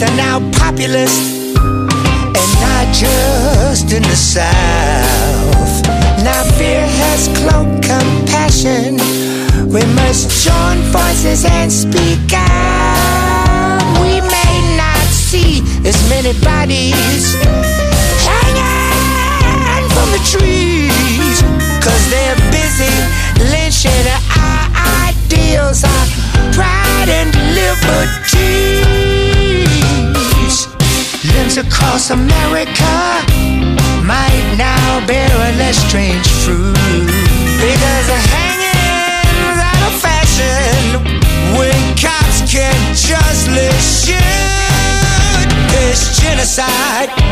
the are now populist, and not just in the South. Now fear has cloaked compassion. We must join forces and speak out. We may not see as many bodies hanging from the trees, cause they're Across America might now bear a less strange fruit because the hanging's out of fashion when cops can justly shoot. There's genocide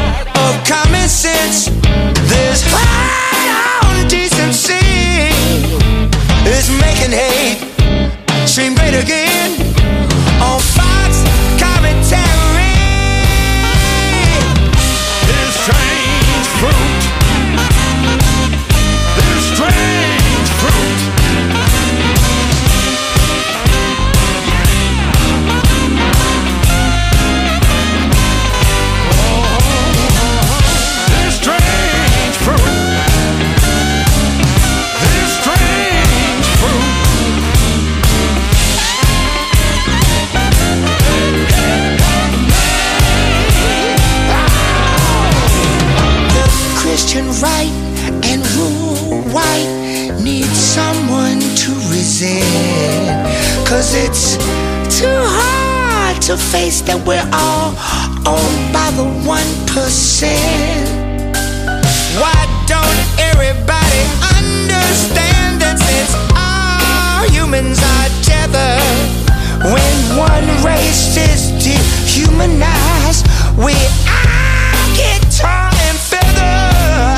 it's too hard to face that we're all owned by the 1%. Why don't everybody understand that since all humans are tethered, when one race is dehumanized, we all get torn and feathered.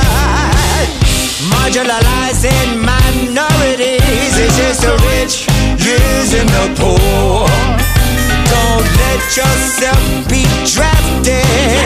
Marginalizing minorities is just the rich using the poor. Don't let yourself be drafted in